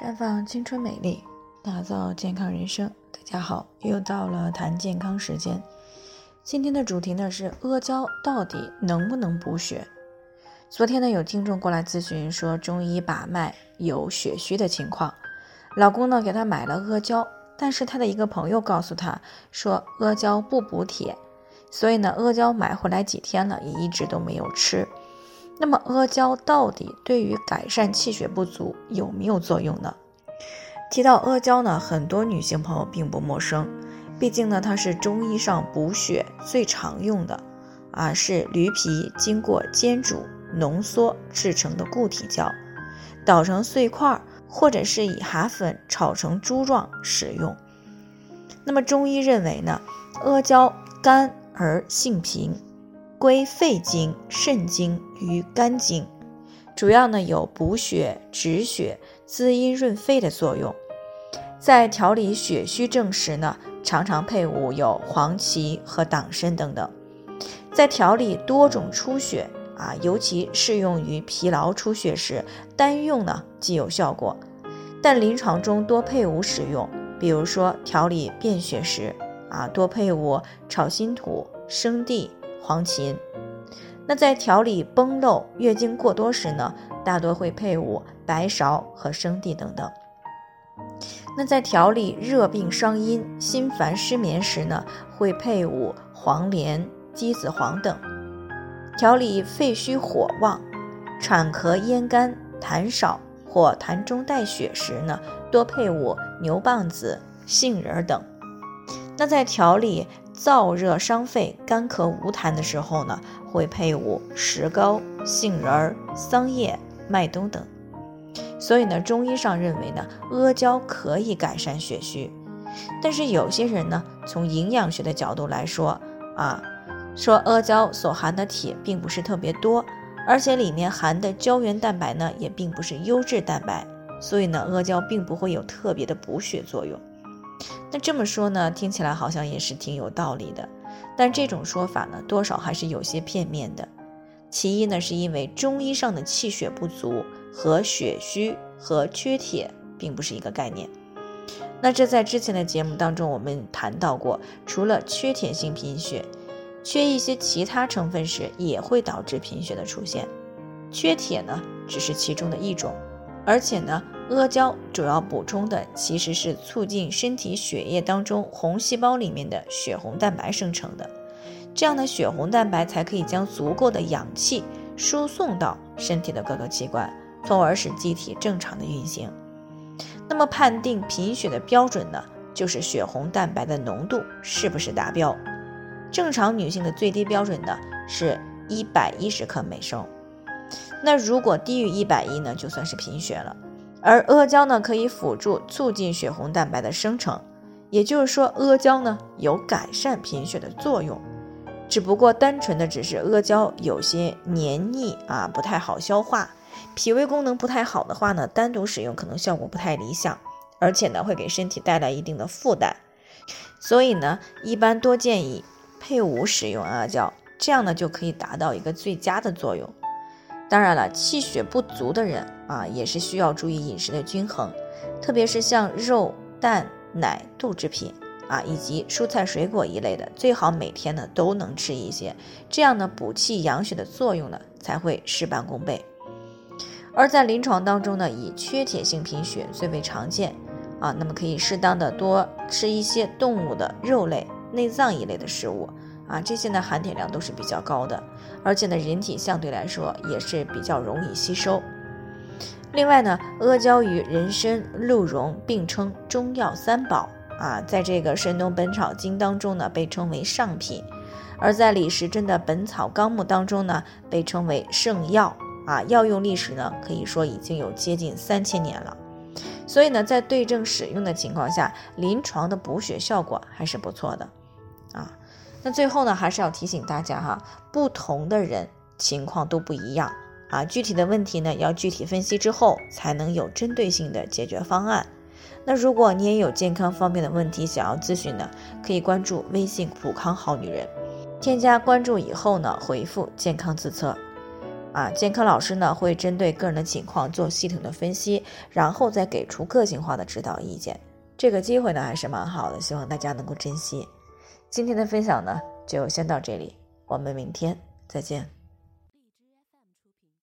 绽放青春美丽，打造健康人生。大家好，又到了谈健康时间。今天的主题呢是阿胶到底能不能补血？昨天呢有听众过来咨询说中医把脉有血虚的情况，老公呢给她买了阿胶，但是他的一个朋友告诉他说阿胶不补铁，所以呢阿胶买回来几天了也一直都没有吃。那么阿胶到底对于改善气血不足有没有作用呢？提到阿胶呢，很多女性朋友并不陌生，毕竟呢它是中医上补血最常用的，啊是驴皮经过煎煮浓缩制成的固体胶，捣成碎块或者是以蛤粉炒成珠状使用。那么中医认为呢，阿胶甘而性平。归肺经、肾经与肝经，主要呢有补血、止血、滋阴润肺的作用。在调理血虚症时呢，常常配伍有黄芪和党参等等。在调理多种出血啊，尤其适用于疲劳出血时，单用呢既有效果，但临床中多配伍使用。比如说调理便血时啊，多配伍炒心土、生地。黄芩，那在调理崩漏、月经过多时呢，大多会配伍白芍和生地等等。那在调理热病伤阴、心烦失眠时呢，会配伍黄连、鸡子黄等。调理肺虚火旺、产咳咽干、痰少或痰中带血时呢，多配伍牛蒡子、杏仁等。那在调理燥热伤肺、干咳无痰的时候呢，会配伍石膏、杏仁、桑叶、麦冬等。所以呢，中医上认为呢，阿胶可以改善血虚。但是有些人呢，从营养学的角度来说啊，说阿胶所含的铁并不是特别多，而且里面含的胶原蛋白呢，也并不是优质蛋白，所以呢，阿胶并不会有特别的补血作用。那这么说呢，听起来好像也是挺有道理的，但这种说法呢，多少还是有些片面的。其一呢，是因为中医上的气血不足和血虚和缺铁并不是一个概念。那这在之前的节目当中我们谈到过，除了缺铁性贫血，缺一些其他成分时也会导致贫血的出现。缺铁呢，只是其中的一种，而且呢。阿胶主要补充的其实是促进身体血液当中红细胞里面的血红蛋白生成的，这样的血红蛋白才可以将足够的氧气输送到身体的各个器官，从而使机体正常的运行。那么判定贫血的标准呢，就是血红蛋白的浓度是不是达标。正常女性的最低标准呢是一百一十克每升，那如果低于一百一呢，就算是贫血了。而阿胶呢，可以辅助促进血红蛋白的生成，也就是说，阿胶呢有改善贫血的作用。只不过单纯的只是阿胶有些黏腻啊，不太好消化，脾胃功能不太好的话呢，单独使用可能效果不太理想，而且呢会给身体带来一定的负担。所以呢，一般多建议配伍使用阿胶，这样呢就可以达到一个最佳的作用。当然了，气血不足的人啊，也是需要注意饮食的均衡，特别是像肉、蛋、奶、豆制品啊，以及蔬菜水果一类的，最好每天呢都能吃一些，这样呢补气养血的作用呢才会事半功倍。而在临床当中呢，以缺铁性贫血最为常见啊，那么可以适当的多吃一些动物的肉类、内脏一类的食物。啊，这些呢含铁量都是比较高的，而且呢人体相对来说也是比较容易吸收。另外呢，阿胶与人参、鹿茸并称中药三宝啊，在这个《神农本草经》当中呢被称为上品，而在李时珍的《本草纲目》当中呢被称为圣药啊，药用历史呢可以说已经有接近三千年了。所以呢，在对症使用的情况下，临床的补血效果还是不错的啊。那最后呢还是要提醒大家哈不同的人情况都不一样。啊具体的问题呢要具体分析之后才能有针对性的解决方案。那如果你也有健康方面的问题想要咨询呢可以关注微信普康好女人添加关注以后呢回复健康自测啊健康老师呢会针对个人的情况做系统的分析然后再给出个性化的指导意见。这个机会呢还是蛮好的希望大家能够珍惜。今天的分享呢就先到这里我们明天再见。